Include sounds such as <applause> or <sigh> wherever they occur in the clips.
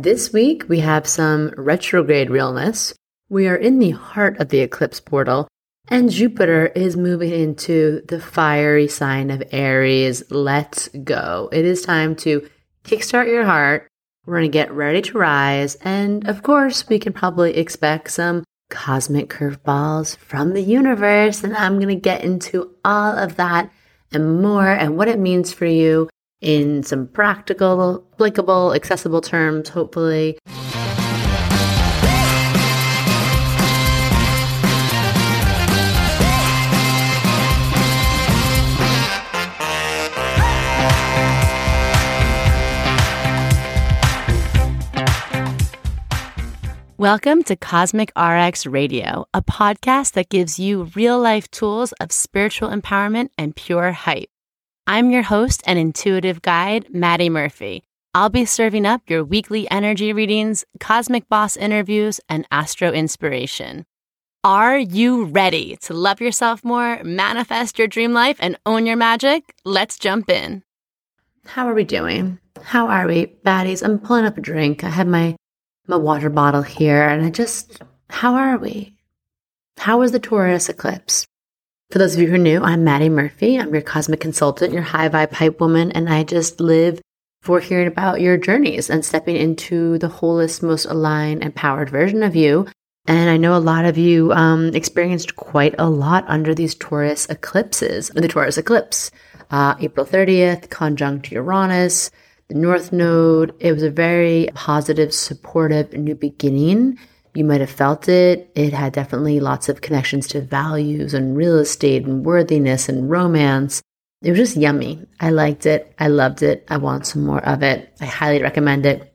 This week, we have some retrograde realness. We are in the heart of the eclipse portal, and Jupiter is moving into the fiery sign of Aries. Let's go. It is time to kickstart your heart. We're going to get ready to rise. And of course, we can probably expect some cosmic curveballs from the universe. And I'm going to get into all of that and more and what it means for you in some practical, applicable, accessible terms, hopefully. Welcome to Cosmic RX Radio, a podcast that gives you real life tools of spiritual empowerment and pure hype. I'm your host and intuitive guide, Maddie Murphy. I'll be serving up your weekly energy readings, cosmic boss interviews, and astro inspiration. Are you ready to love yourself more, manifest your dream life, and own your magic? Let's jump in. How are we doing? How are we, baddies? I'm pulling up a drink. I have my my water bottle here, and I just, how are we? How was the Taurus eclipse? For those of you who are new, I'm Maddie Murphy. I'm your cosmic consultant, your high vibe hype woman, and I just live for hearing about your journeys and stepping into the wholest, most aligned, empowered version of you. And I know a lot of you um, experienced quite a lot under these Taurus eclipses. The Taurus eclipse, uh, April 30th, conjunct Uranus, the North Node. It was a very positive, supportive new beginning. You might have felt it. It had definitely lots of connections to values and real estate and worthiness and romance. It was just yummy. I liked it. I loved it. I want some more of it. I highly recommend it.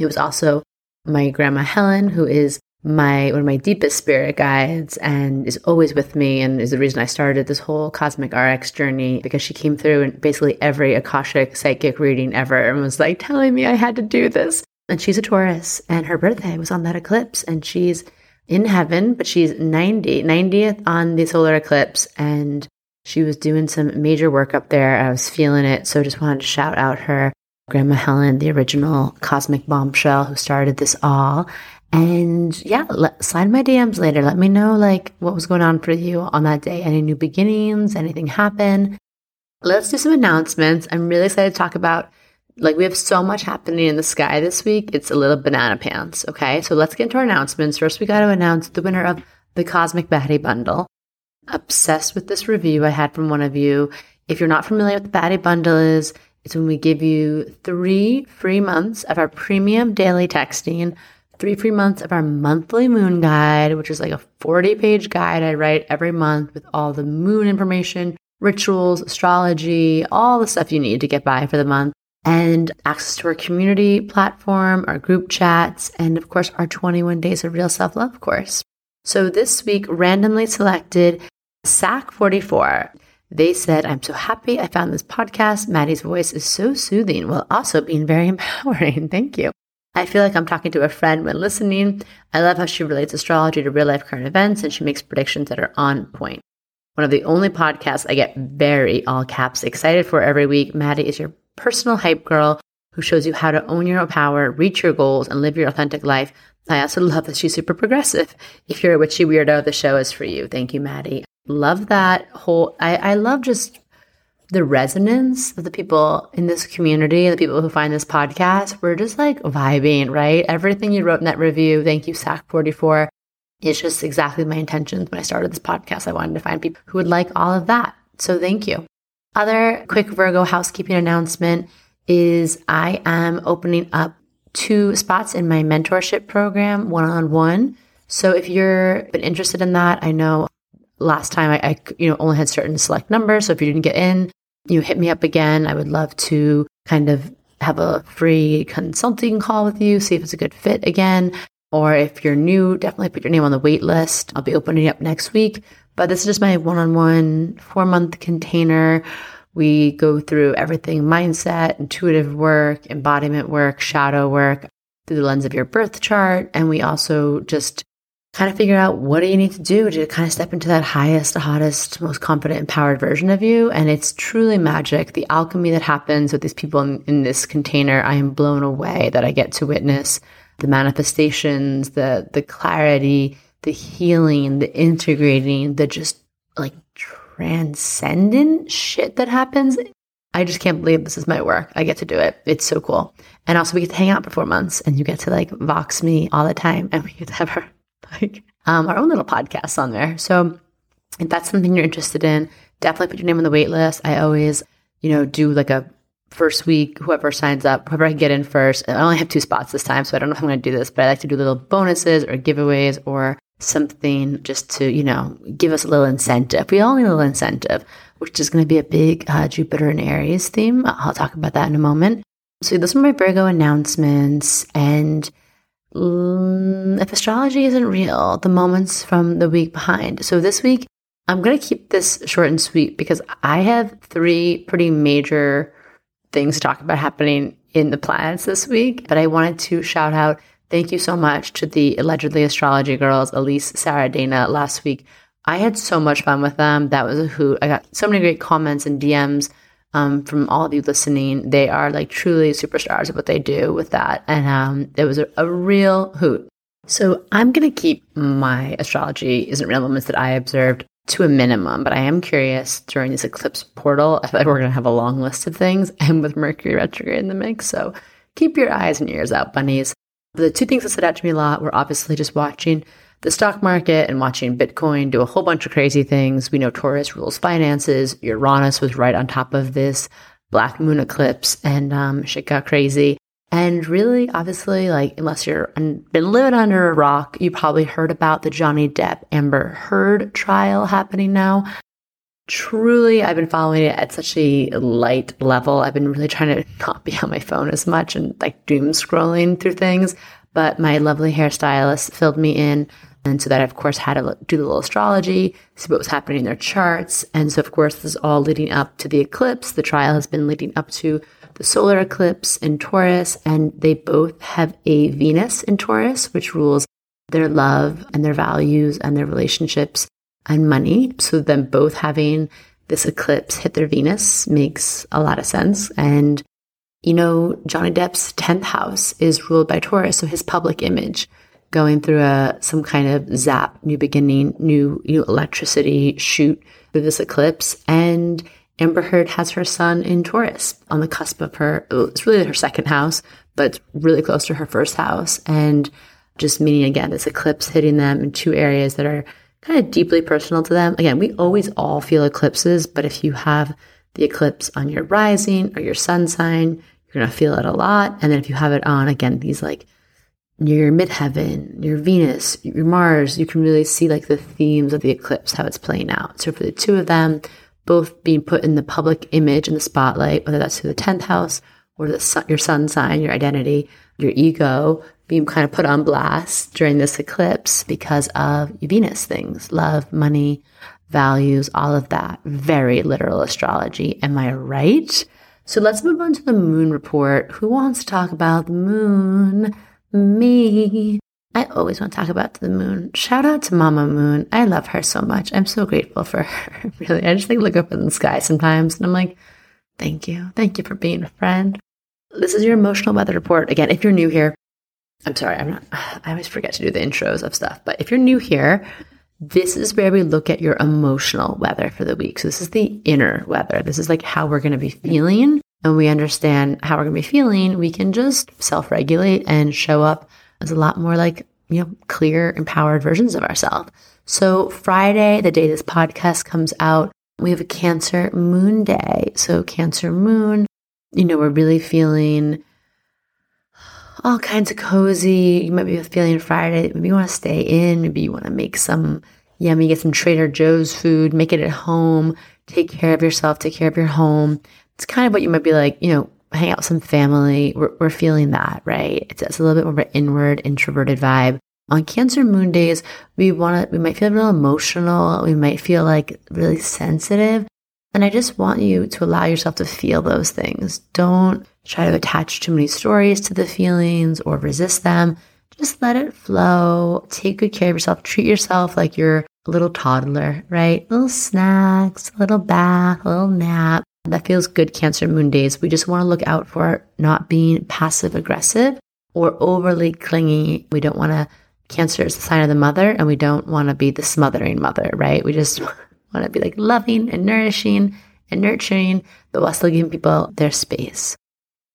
It was also my grandma Helen, who is my one of my deepest spirit guides and is always with me and is the reason I started this whole cosmic RX journey because she came through in basically every Akashic psychic reading ever and was like telling me I had to do this. And she's a Taurus and her birthday was on that eclipse and she's in heaven, but she's 90, 90th on the solar eclipse and she was doing some major work up there. I was feeling it. So just wanted to shout out her grandma Helen, the original cosmic bombshell who started this all. And yeah, let, slide my DMs later. Let me know like what was going on for you on that day. Any new beginnings? Anything happen? Let's do some announcements. I'm really excited to talk about like we have so much happening in the sky this week. It's a little banana pants. Okay. So let's get into our announcements. First, we got to announce the winner of the Cosmic Baddie Bundle. Obsessed with this review I had from one of you. If you're not familiar with the Baddie Bundle is, it's when we give you three free months of our premium daily texting three free months of our monthly moon guide, which is like a 40 page guide I write every month with all the moon information, rituals, astrology, all the stuff you need to get by for the month, and access to our community platform, our group chats, and of course, our 21 days of real self love course. So this week, randomly selected SAC 44. They said, I'm so happy I found this podcast. Maddie's voice is so soothing while also being very <laughs> empowering. Thank you. I feel like I'm talking to a friend when listening. I love how she relates astrology to real life current events and she makes predictions that are on point. One of the only podcasts I get very all caps excited for every week. Maddie is your personal hype girl who shows you how to own your own power, reach your goals, and live your authentic life. I also love that she's super progressive. If you're a witchy weirdo, the show is for you. Thank you, Maddie. Love that whole, I, I love just the resonance of the people in this community, the people who find this podcast, we're just like vibing, right? Everything you wrote in that review, thank you, SAC44, It's just exactly my intentions when I started this podcast. I wanted to find people who would like all of that. So thank you. Other quick Virgo housekeeping announcement is I am opening up two spots in my mentorship program, one on one. So if you're been interested in that, I know last time I, I, you know only had certain select numbers. So if you didn't get in, you hit me up again. I would love to kind of have a free consulting call with you, see if it's a good fit again. Or if you're new, definitely put your name on the wait list. I'll be opening up next week. But this is just my one on one four month container. We go through everything mindset, intuitive work, embodiment work, shadow work through the lens of your birth chart. And we also just kind of figure out what do you need to do to kind of step into that highest, hottest, most confident, empowered version of you. And it's truly magic. The alchemy that happens with these people in, in this container, I am blown away that I get to witness the manifestations, the the clarity, the healing, the integrating, the just like transcendent shit that happens. I just can't believe this is my work. I get to do it. It's so cool. And also we get to hang out for four months and you get to like vox me all the time and we get to have our like um, our own little podcasts on there. So if that's something you're interested in, definitely put your name on the wait list. I always, you know, do like a first week, whoever signs up, whoever I get in first. I only have two spots this time, so I don't know if I'm going to do this, but I like to do little bonuses or giveaways or something just to, you know, give us a little incentive. We all need a little incentive, which is going to be a big uh, Jupiter and Aries theme. I'll talk about that in a moment. So those are my Virgo announcements. And Mm, if astrology isn't real, the moments from the week behind. So this week, I'm going to keep this short and sweet because I have three pretty major things to talk about happening in the planets this week. But I wanted to shout out thank you so much to the allegedly astrology girls, Elise, Sarah, Dana, last week. I had so much fun with them. That was a hoot. I got so many great comments and DMs um, from all of you listening. They are like truly superstars of what they do with that. And um, it was a, a real hoot. So I'm going to keep my astrology isn't real moments that I observed to a minimum, but I am curious during this eclipse portal. I like we're going to have a long list of things and with Mercury retrograde in the mix. So keep your eyes and ears out, bunnies. The two things that stood out to me a lot were obviously just watching the stock market and watching Bitcoin do a whole bunch of crazy things. We know Taurus rules finances. Uranus was right on top of this black moon eclipse and um, shit got crazy. And really, obviously, like, unless you're un- been living under a rock, you probably heard about the Johnny Depp Amber Heard trial happening now. Truly, I've been following it at such a light level. I've been really trying to not be <laughs> on my phone as much and like doom scrolling through things. But my lovely hairstylist filled me in and so that, I, of course, had to do the little astrology, see what was happening in their charts. And so, of course, this is all leading up to the eclipse. The trial has been leading up to the solar eclipse in Taurus, and they both have a Venus in Taurus, which rules their love and their values and their relationships and money. So, them both having this eclipse hit their Venus makes a lot of sense. And, you know, Johnny Depp's 10th house is ruled by Taurus, so his public image going through a some kind of zap, new beginning, new new electricity shoot through this eclipse. And Amber Heard has her sun in Taurus on the cusp of her. Oh, it's really her second house, but really close to her first house. And just meaning again this eclipse hitting them in two areas that are kind of deeply personal to them. Again, we always all feel eclipses, but if you have the eclipse on your rising or your sun sign, you're going to feel it a lot. And then if you have it on, again, these like near your midheaven, your Venus, your Mars, you can really see like the themes of the eclipse, how it's playing out. So for the two of them, both being put in the public image in the spotlight, whether that's through the 10th house or the sun, your sun sign, your identity, your ego, being kind of put on blast during this eclipse because of Venus things, love, money, values, all of that. Very literal astrology. Am I right? So let's move on to the moon report. Who wants to talk about the moon? Me. I always want to talk about the moon. Shout out to Mama Moon. I love her so much. I'm so grateful for her. <laughs> really. I just like look up in the sky sometimes and I'm like, thank you. Thank you for being a friend. This is your emotional weather report. Again, if you're new here, I'm sorry, I'm not, <sighs> I always forget to do the intros of stuff, but if you're new here, this is where we look at your emotional weather for the week. So this is the inner weather. This is like how we're going to be feeling and we understand how we're going to be feeling, we can just self regulate and show up as a lot more like, you know, clear, empowered versions of ourselves. So, Friday, the day this podcast comes out, we have a Cancer Moon Day. So, Cancer Moon, you know, we're really feeling all kinds of cozy. You might be feeling Friday. Maybe you want to stay in. Maybe you want to make some yummy, get some Trader Joe's food, make it at home, take care of yourself, take care of your home it's kind of what you might be like, you know, hang out with some family. We're, we're feeling that, right? It's, it's, a little bit more of an inward, introverted vibe. On Cancer Moon days, we want to, we might feel a little emotional. We might feel like really sensitive. And I just want you to allow yourself to feel those things. Don't try to attach too many stories to the feelings or resist them. just let it flow. Take good care of yourself. Treat yourself like you're a little toddler, right? Little snacks, a little bath, a little nap. That feels good, Cancer Moon days. We just want to look out for not being passive aggressive or overly clingy. We don't want to, Cancer is the sign of the mother, and we don't want to be the smothering mother, right? We just <laughs> want to be like loving and nourishing and nurturing, but while still giving people their space.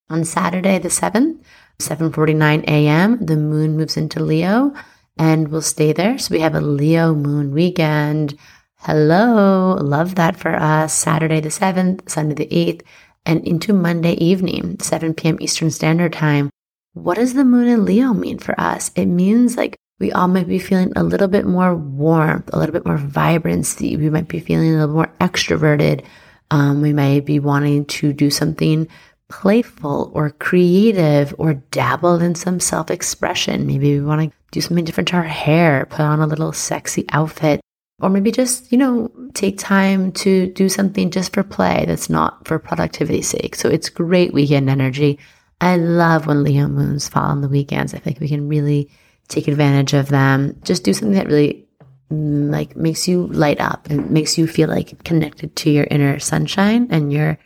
On Saturday, the 7th, 7:49 a.m., the moon moves into Leo and will stay there. So we have a Leo moon weekend. Hello, love that for us. Saturday the 7th, Sunday the 8th, and into Monday evening, 7 p.m. Eastern Standard Time. What does the moon in Leo mean for us? It means like we all might be feeling a little bit more warmth, a little bit more vibrancy. We might be feeling a little more extroverted. Um, we might be wanting to do something playful or creative or dabble in some self expression. Maybe we want to do something different to our hair, put on a little sexy outfit, or maybe just, you know, take time to do something just for play that's not for productivity's sake. So it's great weekend energy. I love when Leo moons fall on the weekends. I think we can really take advantage of them. Just do something that really mm, like makes you light up and makes you feel like connected to your inner sunshine and your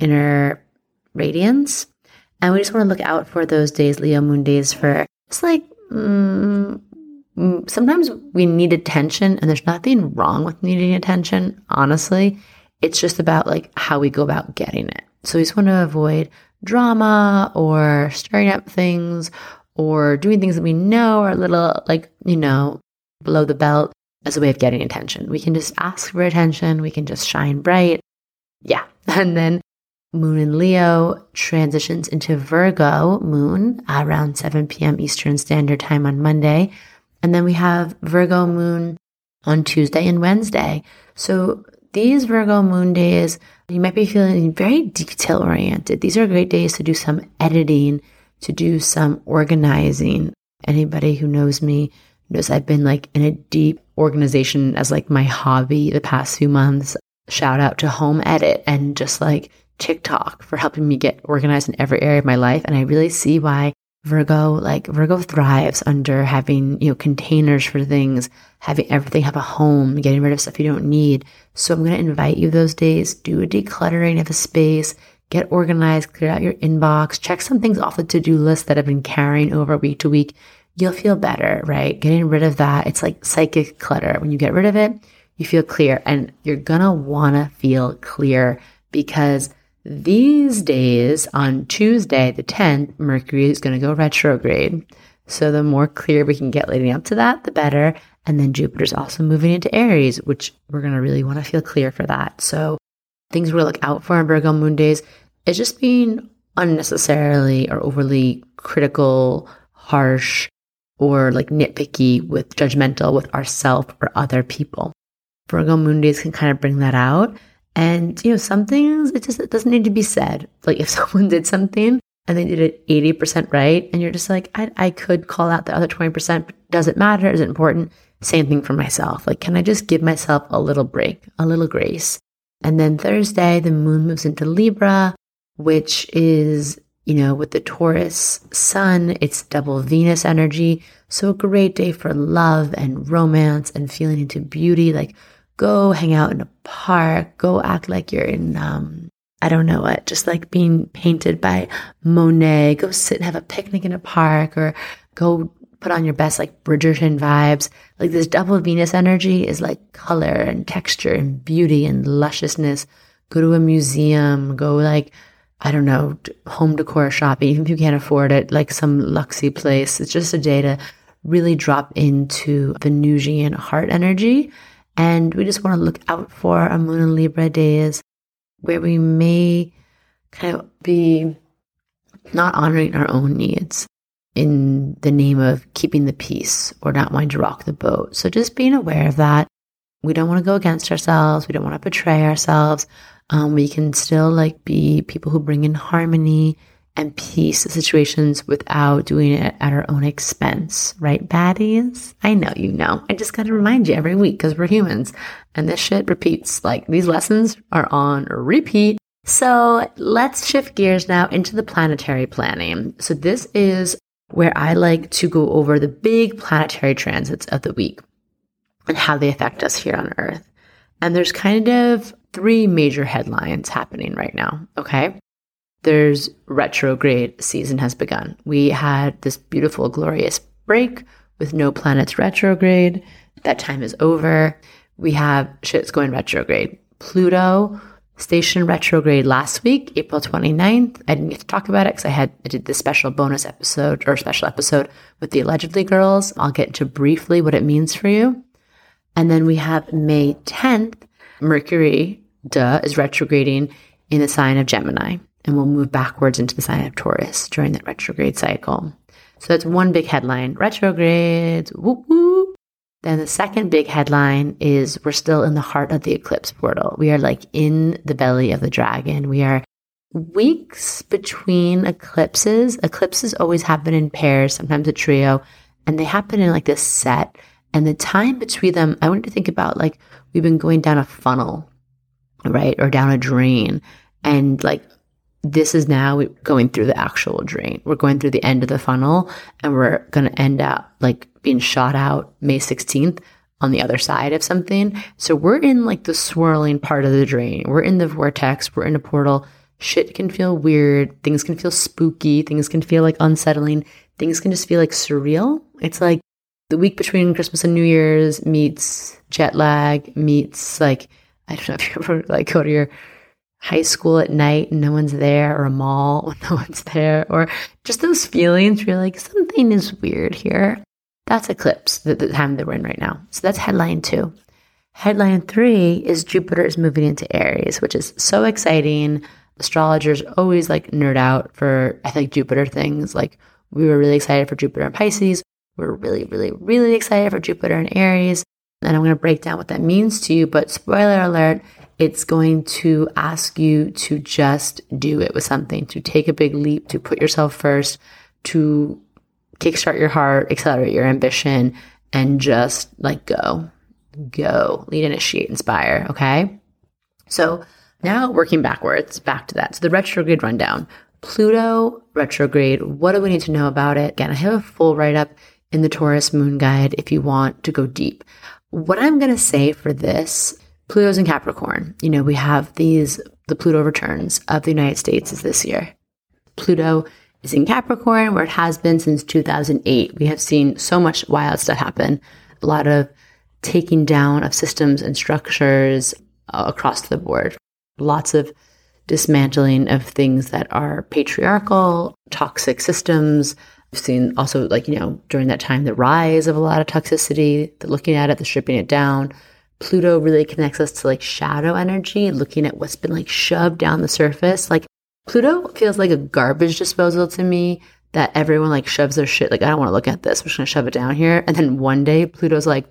inner radiance. And we just want to look out for those days, Leo moon days, for it's like mm, mm, sometimes we need attention, and there's nothing wrong with needing attention. Honestly, it's just about like how we go about getting it. So we just want to avoid drama or stirring up things or doing things that we know are a little like, you know, below the belt as a way of getting attention. We can just ask for attention. We can just shine bright. Yeah. <laughs> And then Moon in Leo transitions into Virgo moon around 7 p.m. Eastern Standard Time on Monday. And then we have Virgo moon on Tuesday and Wednesday. So these Virgo moon days, you might be feeling very detail oriented. These are great days to do some editing, to do some organizing. Anybody who knows me knows I've been like in a deep organization as like my hobby the past few months. Shout out to Home Edit and just like TikTok for helping me get organized in every area of my life. And I really see why Virgo, like Virgo thrives under having, you know, containers for things, having everything have a home, getting rid of stuff you don't need. So I'm going to invite you those days, do a decluttering of a space, get organized, clear out your inbox, check some things off the to-do list that I've been carrying over week to week. You'll feel better, right? Getting rid of that. It's like psychic clutter. When you get rid of it, you feel clear and you're going to want to feel clear because these days, on Tuesday, the 10th, Mercury is going to go retrograde. So the more clear we can get leading up to that, the better. And then Jupiter's also moving into Aries, which we're going to really want to feel clear for that. So things we're look out for on Virgo moon days is just being unnecessarily or overly critical, harsh, or like nitpicky with judgmental with ourselves or other people. Virgo moon days can kind of bring that out. And, you know, some things, it just it doesn't need to be said. Like if <laughs> someone did something and they did it 80% right, and you're just like, I, I could call out the other 20%, but does it matter? Is it important? Same thing for myself. Like, can I just give myself a little break, a little grace? And then Thursday, the moon moves into Libra, which is, you know, with the Taurus sun, it's double Venus energy. So a great day for love and romance and feeling into beauty. Like, go hang out in a park, go act like you're in, um, I don't know what, just like being painted by Monet, go sit and have a picnic in a park or go put on your best like Bridgerton vibes. Like this double Venus energy is like color and texture and beauty and lusciousness. Go to a museum, go like, I don't know, home decor shopping, even if you can't afford it, like some luxy place. It's just a day to really drop into Venusian heart energy and we just want to look out for our Moon and Libra days where we may kind of be not honoring our own needs in the name of keeping the peace or not wanting to rock the boat. So just being aware of that. We don't want to go against ourselves. We don't want to betray ourselves. Um, we can still like be people who bring in harmony and peace situations without doing it at our own expense, right, baddies? I know you know. I just got to remind you every week because we're humans and this shit repeats. Like these lessons are on repeat. So let's shift gears now into the planetary planning. So this is where I like to go over the big planetary transits of the week and how they affect us here on Earth. And there's kind of three major headlines happening right now. Okay. There's retrograde season has begun. We had this beautiful, glorious break with no planets retrograde. That time is over. We have shit's going retrograde. Pluto station retrograde last week, April 29th. I didn't get to talk about it because I had I did this special bonus episode or special episode with the allegedly girls. I'll get into briefly what it means for you. And then we have May 10th, Mercury, duh, is retrograding in the sign of Gemini and we'll move backwards into the sign of Taurus during that retrograde cycle. So that's one big headline. Retrogrades, whoop whoop. Then the second big headline is we're still in the heart of the eclipse portal. We are like in the belly of the dragon. We are weeks between eclipses. Eclipses always happen in pairs, sometimes a trio, and they happen in like this set. And the time between them, I want to think about like we've been going down a funnel, right? Or down a drain. And like this is now going through the actual drain. We're going through the end of the funnel and we're going to end up like being shot out May 16th on the other side of something. So we're in like the swirling part of the drain. We're in the vortex. We're in a portal. Shit can feel weird. Things can feel spooky. Things can feel like unsettling. Things can just feel like surreal. It's like the week between Christmas and New Year's meets jet lag, meets like, I don't know if you ever <laughs> like go to your high school at night and no one's there, or a mall <laughs> when no one's there, or just those feelings where you're like, something is weird here. That's eclipse, the, the time that we're in right now. So that's headline two. Headline three is Jupiter is moving into Aries, which is so exciting. Astrologers always like nerd out for, I think, Jupiter things. Like, we were really excited for Jupiter and Pisces. We're really, really, really excited for Jupiter and Aries. And I'm going to break down what that means to you. But spoiler alert, it's going to ask you to just do it with something, to take a big leap, to put yourself first, to kickstart your heart, accelerate your ambition, and just like go, go, lead, initiate, inspire. Okay. So now working backwards, back to that. So the retrograde rundown. Pluto retrograde. What do we need to know about it? Again, I have a full write up in the Taurus Moon Guide if you want to go deep. What I'm going to say for this Pluto's in Capricorn. You know, we have these, the Pluto returns of the United States is this year. Pluto is in Capricorn, where it has been since 2008. We have seen so much wild stuff happen, a lot of taking down of systems and structures uh, across the board, lots of dismantling of things that are patriarchal, toxic systems. We've seen also, like, you know, during that time, the rise of a lot of toxicity, the looking at it, the stripping it down, Pluto really connects us to like shadow energy, looking at what's been like shoved down the surface. Like Pluto feels like a garbage disposal to me that everyone like shoves their shit. Like, I don't want to look at this. I'm just going to shove it down here. And then one day Pluto's like,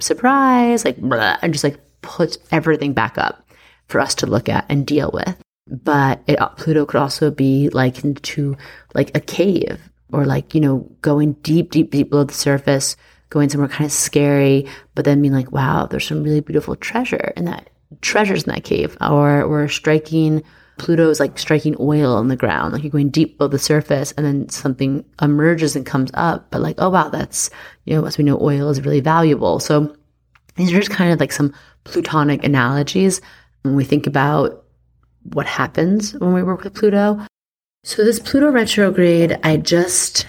surprise, like, blah, and just like puts everything back up for us to look at and deal with. But it, uh, Pluto could also be like into like a cave or like, you know, going deep, deep, deep below the surface going somewhere kind of scary, but then being like, wow, there's some really beautiful treasure in that treasures in that cave. Or we're striking Pluto is like striking oil on the ground, like you're going deep below the surface, and then something emerges and comes up. But like, oh wow, that's you know, as we know, oil is really valuable. So these are just kind of like some plutonic analogies when we think about what happens when we work with Pluto. So this Pluto retrograde, I just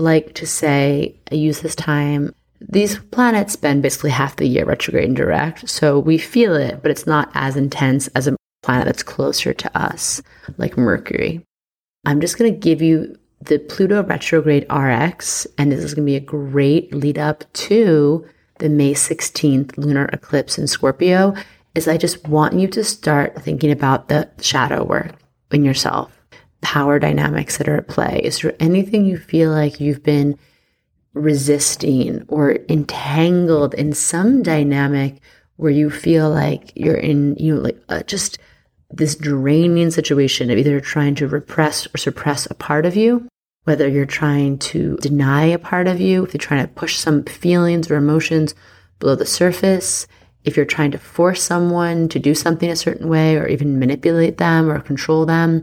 like to say, I use this time. These planets spend basically half the year retrograde and direct, so we feel it, but it's not as intense as a planet that's closer to us, like Mercury. I'm just going to give you the Pluto retrograde RX, and this is going to be a great lead up to the May 16th lunar eclipse in Scorpio. Is I just want you to start thinking about the shadow work in yourself power dynamics that are at play? Is there anything you feel like you've been resisting or entangled in some dynamic where you feel like you're in, you know, like uh, just this draining situation of either trying to repress or suppress a part of you, whether you're trying to deny a part of you, if you're trying to push some feelings or emotions below the surface, if you're trying to force someone to do something a certain way or even manipulate them or control them,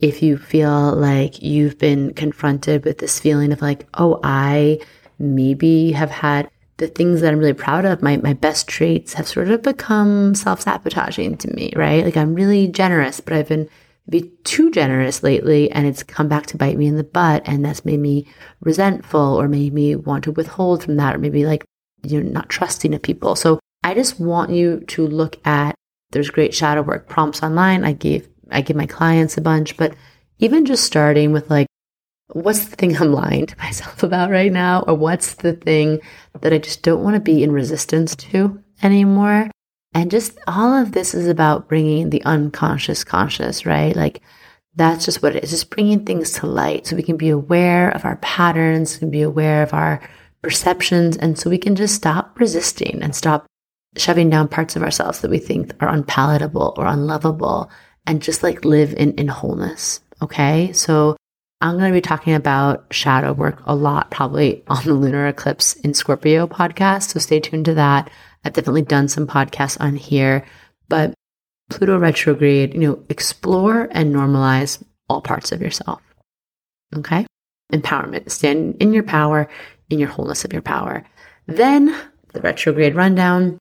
if you feel like you've been confronted with this feeling of like, oh, I maybe have had the things that I'm really proud of, my, my best traits have sort of become self sabotaging to me, right? Like I'm really generous, but I've been maybe too generous lately and it's come back to bite me in the butt. And that's made me resentful or made me want to withhold from that or maybe like, you're not trusting of people. So I just want you to look at, there's great shadow work prompts online. I gave, I give my clients a bunch, but even just starting with like, what's the thing <laughs> I'm lying to myself about right now? Or what's the thing that I just don't want to be in resistance to anymore? And just all of this is about bringing the unconscious conscious, right? Like that's just what it is, just bringing things to light so we can be aware of our patterns and be aware of our perceptions. And so we can just stop resisting and stop shoving down parts of ourselves that we think are unpalatable or unlovable and just like live in, in wholeness. Okay. So I'm going to be talking about shadow work a lot, probably <laughs> on the lunar eclipse in Scorpio podcast. So stay tuned to that. I've definitely done some podcasts on here, but Pluto retrograde, you know, explore and normalize all parts of yourself. Okay. Empowerment, stand in your power, in your wholeness of your power. Then the retrograde rundown.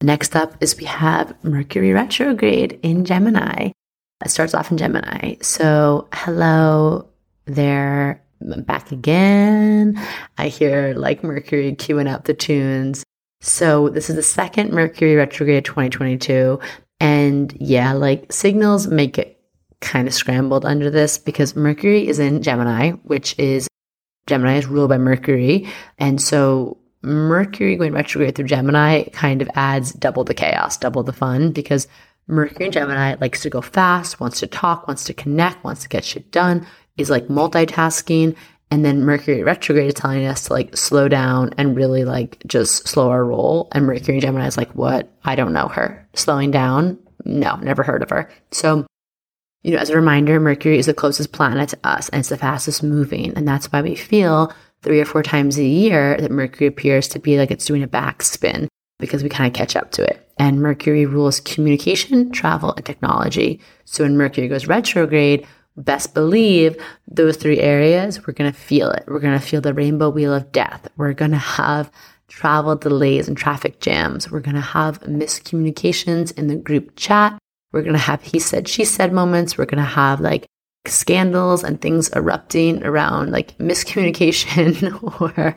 Next up is we have Mercury retrograde in Gemini. It starts off in Gemini. So, hello there. I'm back again. I hear like Mercury queuing up the tunes. So, this is the second Mercury retrograde 2022. And yeah, like signals make it kind of scrambled under this because Mercury is in Gemini, which is Gemini is ruled by Mercury. And so Mercury going retrograde through Gemini kind of adds double the chaos, double the fun because Mercury in Gemini likes to go fast, wants to talk, wants to connect, wants to get shit done, is like multitasking. And then Mercury retrograde is telling us to like slow down and really like just slow our roll. And Mercury and Gemini is like, what? I don't know her. Slowing down? No, never heard of her. So you know, as a reminder, Mercury is the closest planet to us and it's the fastest moving. And that's why we feel three or four times a year that Mercury appears to be like it's doing a backspin because we kind of catch up to it. And Mercury rules communication, travel, and technology. So when Mercury goes retrograde, best believe those three areas, we're going to feel it. We're going to feel the rainbow wheel of death. We're going to have travel delays and traffic jams. We're going to have miscommunications in the group chat. We're going to have he said, she said moments. We're going to have like scandals and things erupting around like miscommunication <laughs> or,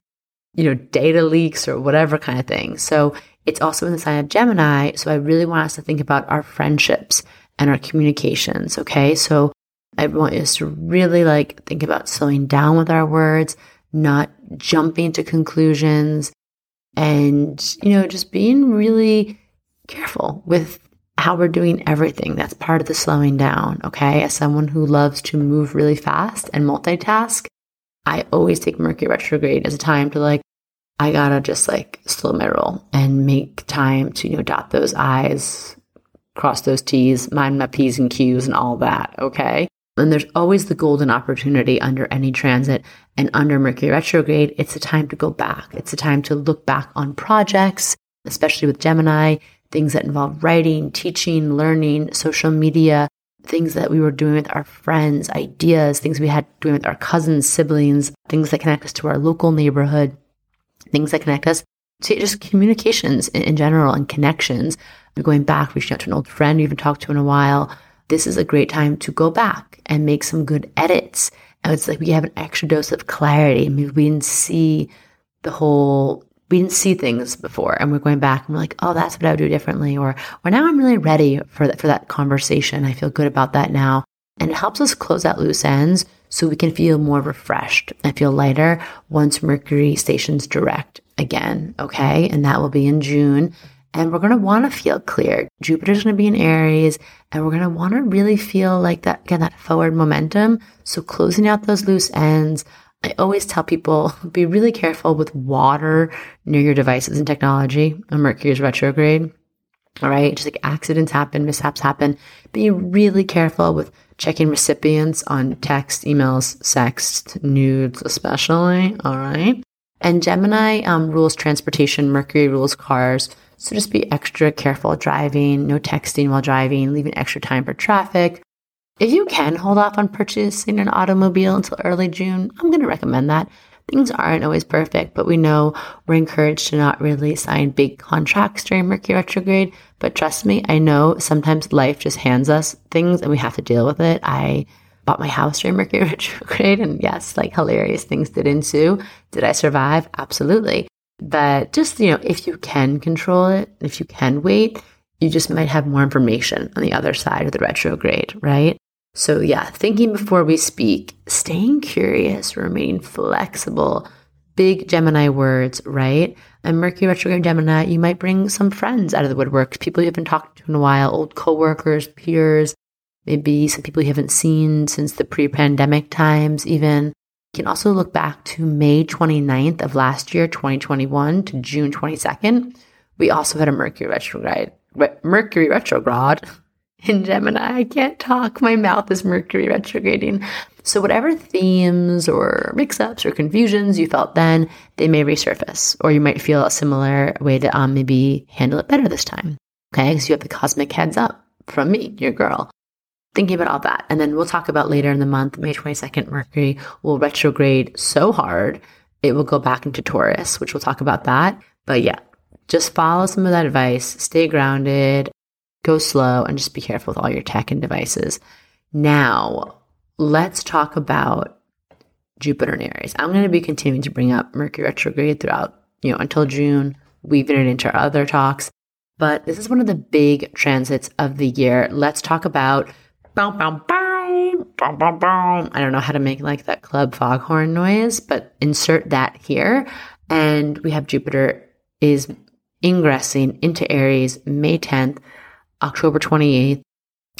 you know, data leaks or whatever kind of thing. So it's also in the sign of Gemini. So I really want us to think about our friendships and our communications. Okay. So I want us to really like think about slowing down with our words, not jumping to conclusions and, you know, just being really careful with how we're doing everything. That's part of the slowing down. Okay. As someone who loves to move really fast and multitask, I always take Mercury retrograde as a time to like, I gotta just like slow my roll and make time to, you know, dot those I's, cross those T's, mind my P's and Q's and all that. Okay. And there's always the golden opportunity under any transit. And under Mercury retrograde, it's a time to go back. It's a time to look back on projects, especially with Gemini things that involve writing, teaching, learning, social media, things that we were doing with our friends, ideas, things we had doing with our cousins, siblings, things that connect us to our local neighborhood, things that connect us to just communications in, in general and connections. We're going back, reaching out to an old friend you haven't talked to in a while. This is a great time to go back and make some good edits. And it's like we have an extra dose of clarity. I mean, we didn't see the whole we didn't see things before and we're going back and we're like, oh, that's what I would do differently. Or, or now I'm really ready for that, for that conversation. I feel good about that now. And it helps us close out loose ends so we can feel more refreshed and feel lighter once Mercury stations direct again. Okay. And that will be in June. And we're going to want to feel clear. Jupiter's going to be in Aries and we're going to want to really feel like that, again, that forward momentum. So closing out those loose ends, I always tell people be really careful with water near your devices and technology. Mercury is retrograde. All right. Just like accidents happen, mishaps happen. Be really careful with checking recipients on text, emails, sext, nudes, especially. All right. And Gemini um, rules transportation, Mercury rules cars. So just be extra careful driving, no texting while driving, leaving extra time for traffic, If you can hold off on purchasing an automobile until early June, I'm going to recommend that. Things aren't always perfect, but we know we're encouraged to not really sign big contracts during Mercury retrograde. But trust me, I know sometimes life just hands us things and we have to deal with it. I bought my house during Mercury <laughs> retrograde, and yes, like hilarious things did ensue. Did I survive? Absolutely. But just, you know, if you can control it, if you can wait, you just might have more information on the other side of the retrograde, right? So, yeah, thinking before we speak, staying curious, remaining flexible, big Gemini words, right? And Mercury retrograde Gemini, you might bring some friends out of the woodwork, people you haven't talked to in a while, old coworkers, peers, maybe some people you haven't seen since the pre pandemic times, even. You can also look back to May 29th of last year, 2021, to June 22nd. We also had a Mercury retrograde. Mercury retrograde in Gemini. I can't talk. My mouth is Mercury retrograding. So, whatever themes or mix ups or confusions you felt then, they may resurface, or you might feel a similar way to um, maybe handle it better this time. Okay, because you have the cosmic heads up from me, your girl thinking about all that. And then we'll talk about later in the month, May 22nd, Mercury will retrograde so hard, it will go back into Taurus, which we'll talk about that. But yeah, just follow some of that advice, stay grounded, go slow, and just be careful with all your tech and devices. Now, let's talk about Jupiter and Aries. I'm going to be continuing to bring up Mercury retrograde throughout, you know, until June, weaving it into our other talks. But this is one of the big transits of the year. Let's talk about boom, boom, boom, boom, boom, boom. I don't know how to make like that club foghorn noise, but insert that here. And we have Jupiter is ingressing into Aries May 10th, October 28th.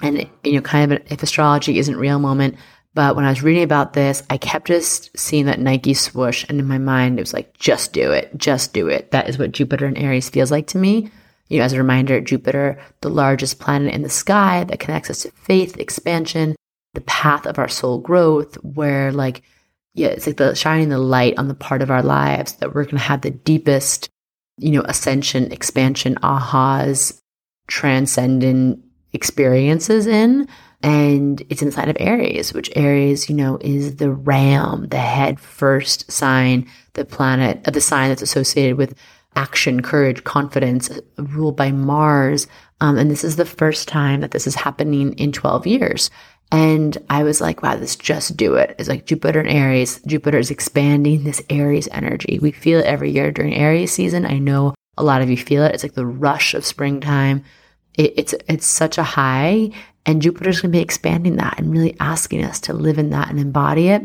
And, you know, kind of if astrology isn't real moment. But when I was reading about this, I kept just seeing that Nike swoosh. And in my mind, it was like, just do it. Just do it. That is what Jupiter and Aries feels like to me. You know, as a reminder, Jupiter, the largest planet in the sky that connects us to faith, expansion, the path of our soul growth, where like, yeah, it's like the shining the light on the part of our lives that we're going to have the deepest, you know, ascension, expansion, ahas, transcendent experiences in. And it's inside of Aries, which Aries, you know, is the ram, the head first sign, the planet, uh, the sign that's associated with action, courage, confidence, ruled by Mars. Um, and this is the first time that this is happening in 12 years. And I was like, wow, this just do it. It's like Jupiter and Aries. Jupiter is expanding this Aries energy. We feel it every year during Aries season. I know a lot of you feel it. It's like the rush of springtime. It, it's it's such a high, and Jupiter's going to be expanding that and really asking us to live in that and embody it.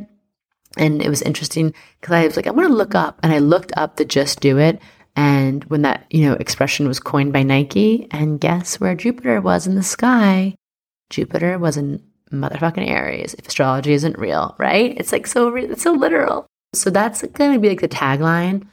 And it was interesting because I was like, I want to look up, and I looked up the just do it, and when that, you know, expression was coined by Nike, and guess where Jupiter was in the sky? Jupiter was in motherfucking Aries. If astrology isn't real, right? It's like so, re- it's so literal. So that's going to be like the tagline.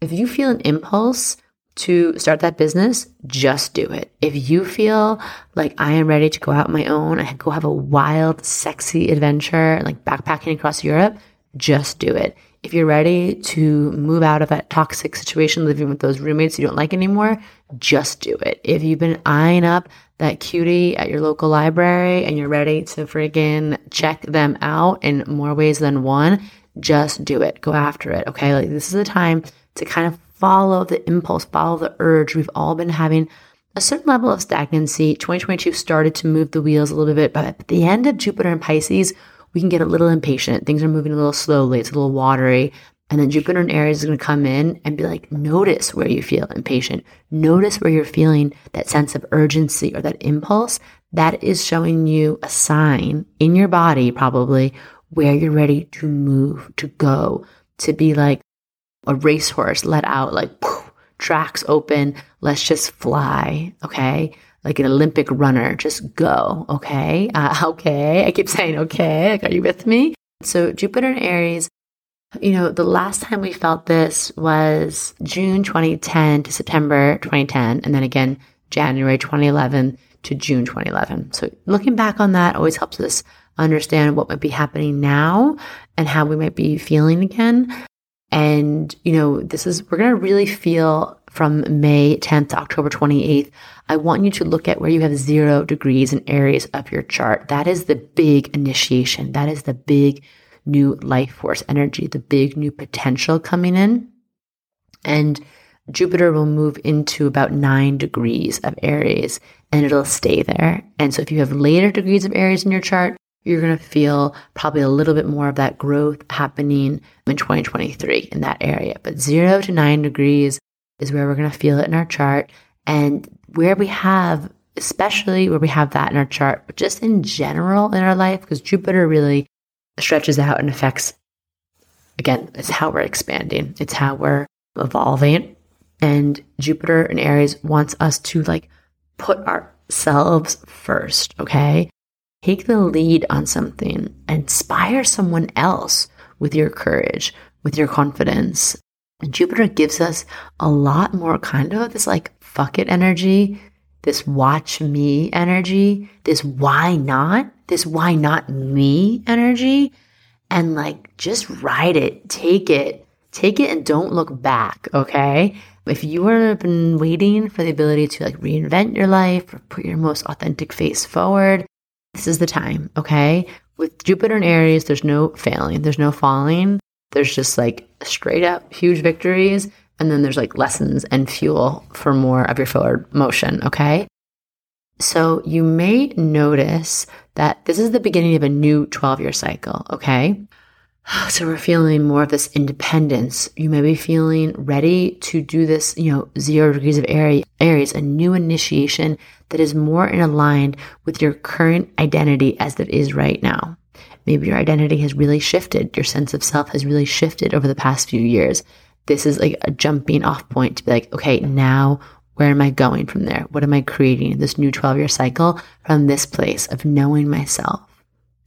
If you feel an impulse to start that business, just do it. If you feel like I am ready to go out on my own, I go have a wild, sexy adventure, like backpacking across Europe, just do it if you're ready to move out of that toxic situation, living with those roommates you don't like anymore, just do it. If you've been eyeing up that cutie at your local library and you're ready to friggin' check them out in more ways than one, just do it. Go after it. Okay. Like this is the time to kind of follow the impulse, follow the urge. We've all been having a certain level of stagnancy. 2022 started to move the wheels a little bit, but at the end of Jupiter and Pisces, we can get a little impatient. Things are moving a little slowly. It's a little watery. And then Jupiter and Aries is going to come in and be like, notice where you feel impatient. Notice where you're feeling that sense of urgency or that impulse. That is showing you a sign in your body, probably, where you're ready to move, to go, to be like a racehorse let out, like poof, tracks open. Let's just fly. Okay like an Olympic runner. Just go. Okay. Uh, <laughs> okay. I keep saying, okay. Like, are you with me? So Jupiter and Aries, you know, the last time we felt this was June 2010 to September 2010. And then again, January 2011 to June 2011. So looking back on that always helps us understand what might be happening now and how we might be feeling again. And, you know, this is, we're going to really feel from May 10th to October 28th, I want you to look at where you have zero degrees in areas of your chart. That is the big initiation. That is the big new life force energy, the big new potential coming in. And Jupiter will move into about nine degrees of Aries and it'll stay there. And so if you have later degrees of Aries in your chart, you're going to feel probably a little bit more of that growth happening in 2023 in that area. But zero to nine degrees is where we're going to feel it in our chart. And where we have, especially where we have that in our chart, but just in general in our life, because Jupiter really stretches out and affects, again, it's how we're expanding, it's how we're evolving. And Jupiter in Aries wants us to like put ourselves first, okay? Take the lead on something, inspire someone else with your courage, with your confidence. And Jupiter gives us a lot more kind of this like fuck it energy, this watch me energy, this why not, this why not me energy. And like just ride it, take it, take it and don't look back, okay? If you have been waiting for the ability to like reinvent your life or put your most authentic face forward, this is the time, okay? With Jupiter and Aries, there's no failing, there's no falling. There's just like straight up huge victories. And then there's like lessons and fuel for more of your forward motion, okay? So you may notice that this is the beginning of a new 12 year cycle, okay? <sighs> So we're feeling more of this independence. You may be feeling ready to do this, you know, zero degrees of Aries, a new initiation that is more in aligned with your current identity as it is right now. Maybe your identity has really shifted. Your sense of self has really shifted over the past few years. This is like a jumping off point to be like, okay, now where am I going from there? What am I creating in this new 12 year cycle from this place of knowing myself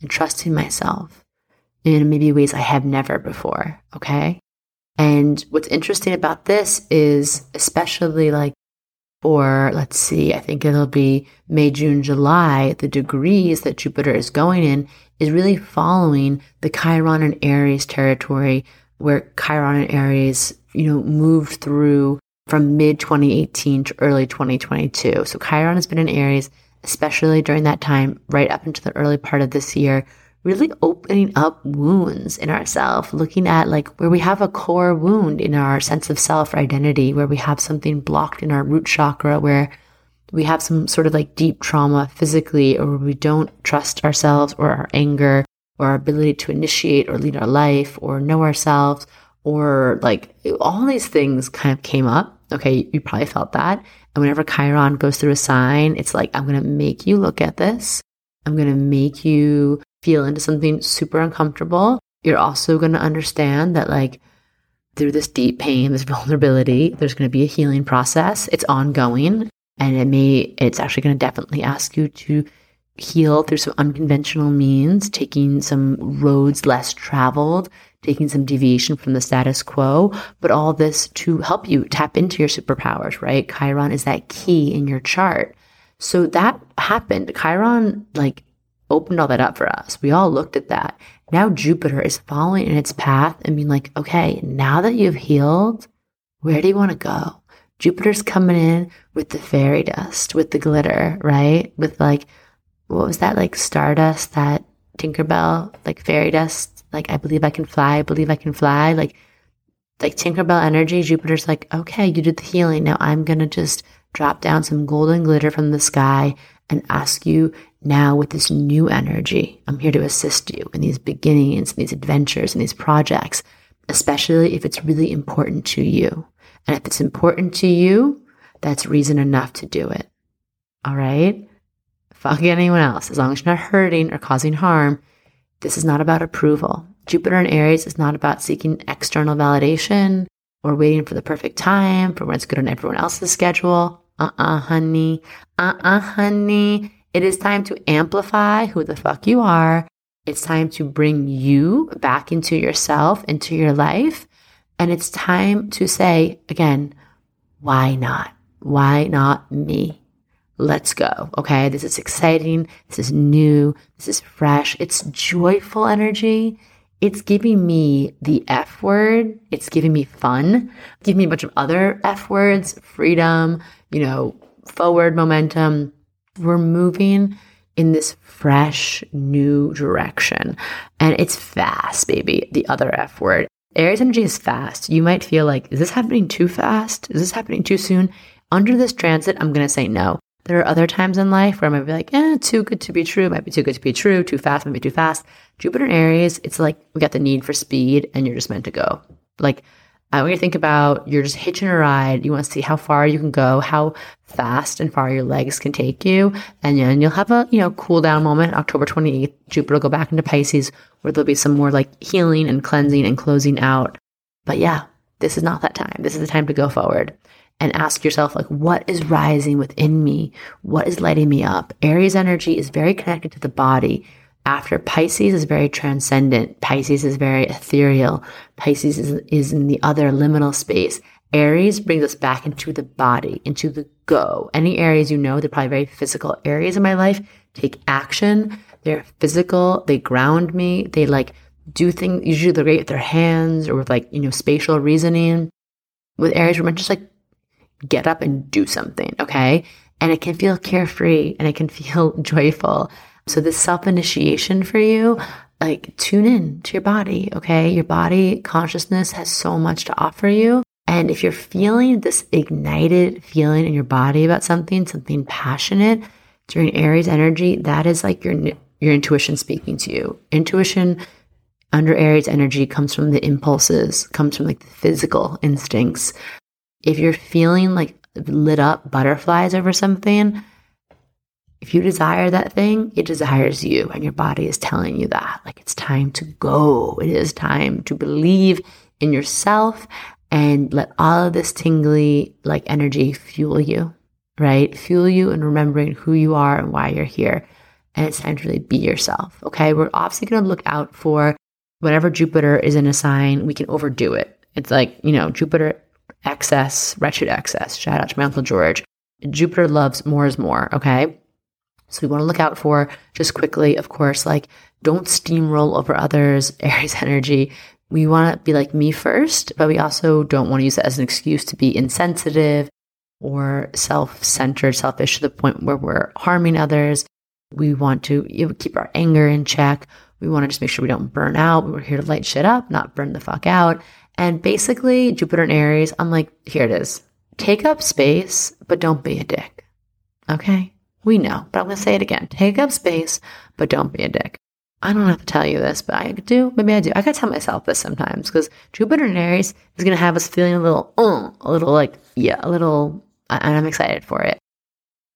and trusting myself in maybe ways I have never before. Okay. And what's interesting about this is, especially like for, let's see, I think it'll be May, June, July, the degrees that Jupiter is going in is really following the Chiron and Aries territory where Chiron and Aries, you know, moved through from mid 2018 to early 2022. So Chiron has been in Aries, especially during that time, right up into the early part of this year, really opening up wounds in ourselves, looking at like where we have a core wound in our sense of self or identity, where we have something blocked in our root chakra, where we have some sort of like deep trauma physically, or we don't trust ourselves or our anger or our ability to initiate or lead our life or know ourselves, or like all these things kind of came up. Okay, you probably felt that. And whenever Chiron goes through a sign, it's like, I'm going to make you look at this. I'm going to make you feel into something super uncomfortable, you're also going to understand that, like, through this deep pain, this <laughs> vulnerability, there's going to be a healing process. It's ongoing. And it may, it's actually going to definitely ask you to heal through some unconventional means, taking some roads less traveled, taking some deviation from the status quo, but all this to help you tap into your superpowers, right? Chiron is that key in your chart. So that happened. Chiron, like, opened all that up for us. We all looked at that. Now Jupiter is following in its path and being like, okay, now that you've healed, where do you want to go? Jupiter's coming in with the fairy dust, with the glitter, right? With like, what was that? Like stardust, that Tinkerbell, like fairy dust. Like, I believe I can fly. I believe I can fly. Like, like Tinkerbell energy. Jupiter's like, okay, you did the healing. Now I'm to just drop down some golden glitter from the sky and ask you now with this new energy. I'm here to assist you in these beginnings, these adventures, and these projects, especially if it's really important to you. And if it's important to you, that's reason enough to do it. All right? Fuck anyone else. As long as you're not hurting or causing harm, this is not about approval. Jupiter in Aries is not about seeking external validation or waiting for the perfect time for when it's good on everyone else's schedule. Uh uh, honey. Uh uh, honey. It is time to amplify who the fuck you are. It's time to bring you back into yourself, into your life. And it's time to say again, why not? Why not me? Let's go. Okay. This is exciting. This is new. This is fresh. It's joyful energy. it's giving me the F word. It's giving me fun, giving me a bunch of other F words, freedom, you know, forward momentum. We're moving in this fresh new direction. And it's fast, baby. The other F word. Aries energy is fast. You might feel like, is this happening too fast? Is this happening too soon? Under this transit, I'm going to say no. There are other times in life where I might be like, eh, too good to be true, might be too good to be true, too fast, might be too fast. Jupiter and Aries, it's like we got the need for speed and you're just meant to go. Like uh, when you to think about you're just hitching a ride, you want to see how far you can go, how fast and far your legs can take you. And then you'll have a, you know, cool down moment. October 28th, Jupiter will go back into Pisces where there'll be some more like healing and cleansing and closing out. But yeah, this is not that time. This is the time to go forward and ask yourself, like, what is rising within me? What is lighting me up? Aries energy is very connected to the body. After Pisces is very transcendent. Pisces is very ethereal. Pisces is, is in the other liminal space. Aries brings us back into the body, into the go. Any areas you know, they're probably very physical areas in my life. Take action. They're physical. They ground me. They like do things. Usually they're great with their hands or with like, you know, spatial reasoning. With Aries, we're just like get up and do something, okay? And it can feel carefree and it can feel <laughs> joyful. So this self-initiation for you, like tune in to your body, okay? Your body consciousness has so much to offer you. And if you're feeling this ignited feeling in your body about something, something passionate during Aries energy, that is like your your intuition speaking to you. Intuition under Aries energy comes from the impulses, comes from like the physical instincts if you're feeling like lit up butterflies over something, if you desire that thing, it desires you, and your body is telling you that. Like it's time to go. It is time to believe in yourself and let all of this tingly like energy fuel you, right? Fuel you in remembering who you are and why you're here. And it's time to really be yourself. Okay. We're obviously to look out for whenever Jupiter is in a sign, we can overdo it. It's like, you know, Jupiter excess, wretched excess. Shout out to my Uncle George. Jupiter loves more is more, okay? So we want to look out for just quickly, of course, like don't steamroll over others, <laughs> Aries energy. We want to be like me first, but we also don't want to use it as an excuse to be insensitive or self centered, selfish to the point where we're harming others. We want to you know, keep our anger in check. We want to just make sure we don't burn out. We're here to light shit up, not burn the fuck out. And basically, Jupiter and Aries, I'm like, here it is. Take up space, but don't be a dick. Okay? We know, but I'm going to say it again. Take up space, but don't be a dick. I don't have to tell you this, but I do. Maybe I do. I got to tell myself this sometimes because Jupiter and Aries is going to have us feeling a little, uh, a little like, yeah, a little, and I'm excited for it.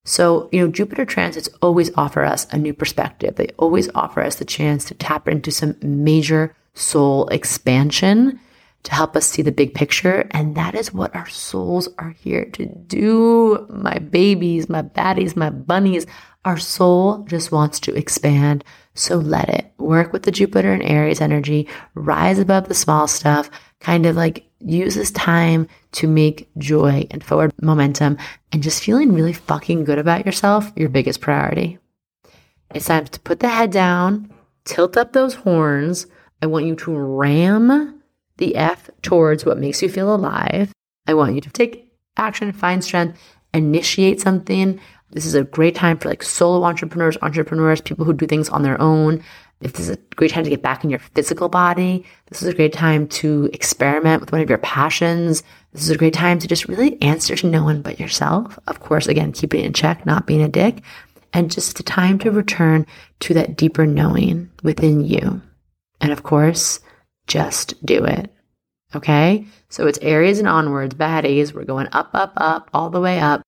So, you know, Jupiter transits always offer us a new perspective. They always offer us the chance to tap into some major soul expansion to help us see the big picture. And that is what our souls are here to do. My babies, my baddies, my bunnies. Our soul just wants to expand. So let it work with the Jupiter and Aries energy, rise above the small stuff, kind of like use this time to make joy and forward momentum and just feeling really fucking good about yourself, your biggest priority. It's time to put the head down, tilt up those horns. I want you to ram the F towards what makes you feel alive. I want you to take action, find strength, initiate something. This is a great time for like solo entrepreneurs, entrepreneurs, people who do things on their own. If this is a great time to get back in your physical body, this is a great time to experiment with one of your passions. This is a great time to just really answer to no one but yourself. Of course, again, keeping in check, not being a dick, and just a time to return to that deeper knowing within you. And of course, just do it. Okay. So it's Aries and onwards, baddies. We're going up, up, up, all the way up.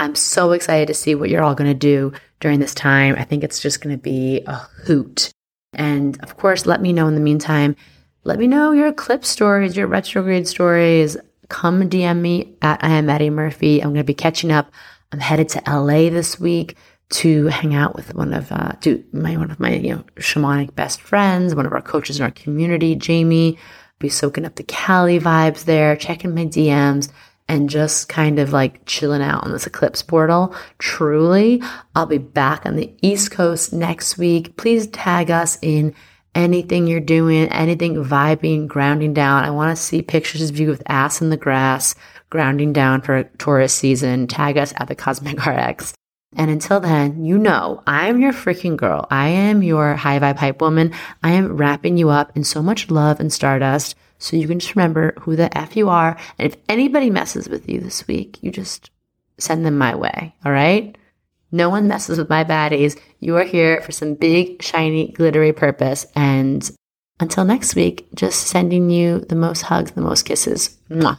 I'm so excited to see what you're all going to do during this time. I think it's just going to be a hoot. And of course, let me know in the meantime. Let me know your eclipse stories, your retrograde stories. Come DM me at I am Eddie Murphy. I'm going to be catching up. I'm headed to LA this week to hang out with one of uh, to my one of my you know shamanic best friends, one of our coaches in our community, Jamie. Be soaking up the Cali vibes there, checking my DMs, and just kind of like chilling out on this eclipse portal. Truly, I'll be back on the East Coast next week. Please tag us in anything you're doing, anything vibing, grounding down. I want to see pictures of you with ass in the grass, grounding down for Taurus season. Tag us at the Cosmic <laughs> RX. And until then, you know, I'm your freaking girl. I am your high vibe hype woman. I am wrapping you up in so much love and stardust so you can just remember who the F you are. And if anybody messes with you this week, you just send them my way. All right. No one messes with my baddies. You are here for some big, shiny, glittery purpose. And until next week, just sending you the most hugs, the most kisses. Mwah.